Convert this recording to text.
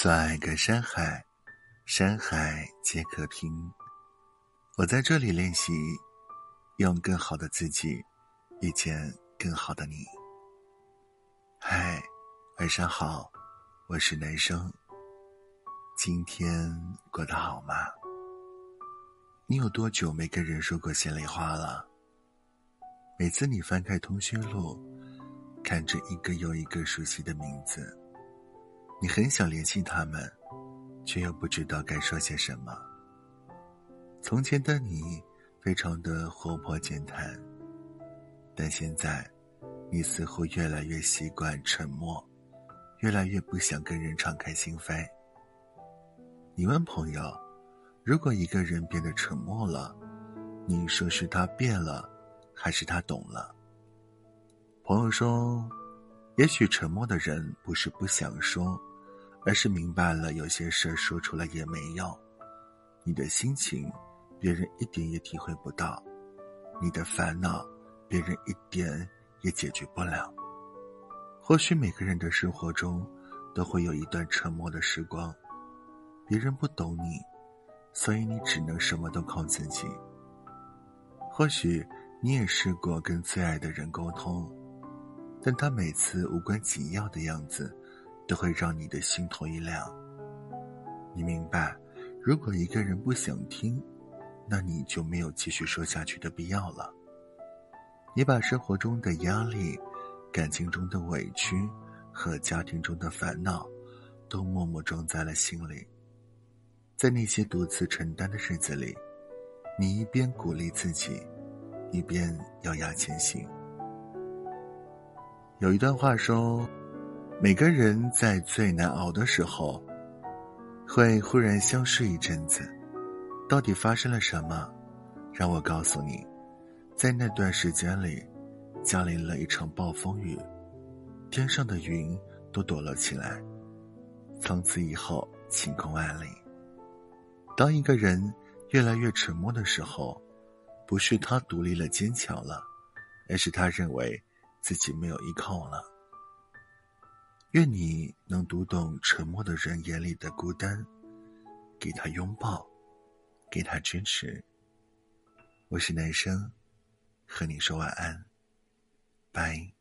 算个山海，山海皆可平。我在这里练习，用更好的自己遇见更好的你。嗨，晚上好，我是男生。今天过得好吗？你有多久没跟人说过心里话了？每次你翻开通讯录，看着一个又一个熟悉的名字。你很想联系他们，却又不知道该说些什么。从前的你非常的活泼健谈，但现在，你似乎越来越习惯沉默，越来越不想跟人敞开心扉。你问朋友：“如果一个人变得沉默了，你说是他变了，还是他懂了？”朋友说：“也许沉默的人不是不想说。”而是明白了，有些事说出来也没用。你的心情，别人一点也体会不到；你的烦恼，别人一点也解决不了。或许每个人的生活中，都会有一段沉默的时光，别人不懂你，所以你只能什么都靠自己。或许你也试过跟最爱的人沟通，但他每次无关紧要的样子。都会让你的心头一亮。你明白，如果一个人不想听，那你就没有继续说下去的必要了。你把生活中的压力、感情中的委屈和家庭中的烦恼，都默默装在了心里。在那些独自承担的日子里，你一边鼓励自己，一边咬牙前行。有一段话说。每个人在最难熬的时候，会忽然消失一阵子。到底发生了什么？让我告诉你，在那段时间里，降临了一场暴风雨，天上的云都躲了起来。从此以后，晴空万里。当一个人越来越沉默的时候，不是他独立了、坚强了，而是他认为自己没有依靠了。愿你能读懂沉默的人眼里的孤单，给他拥抱，给他支持。我是男生，和你说晚安，拜。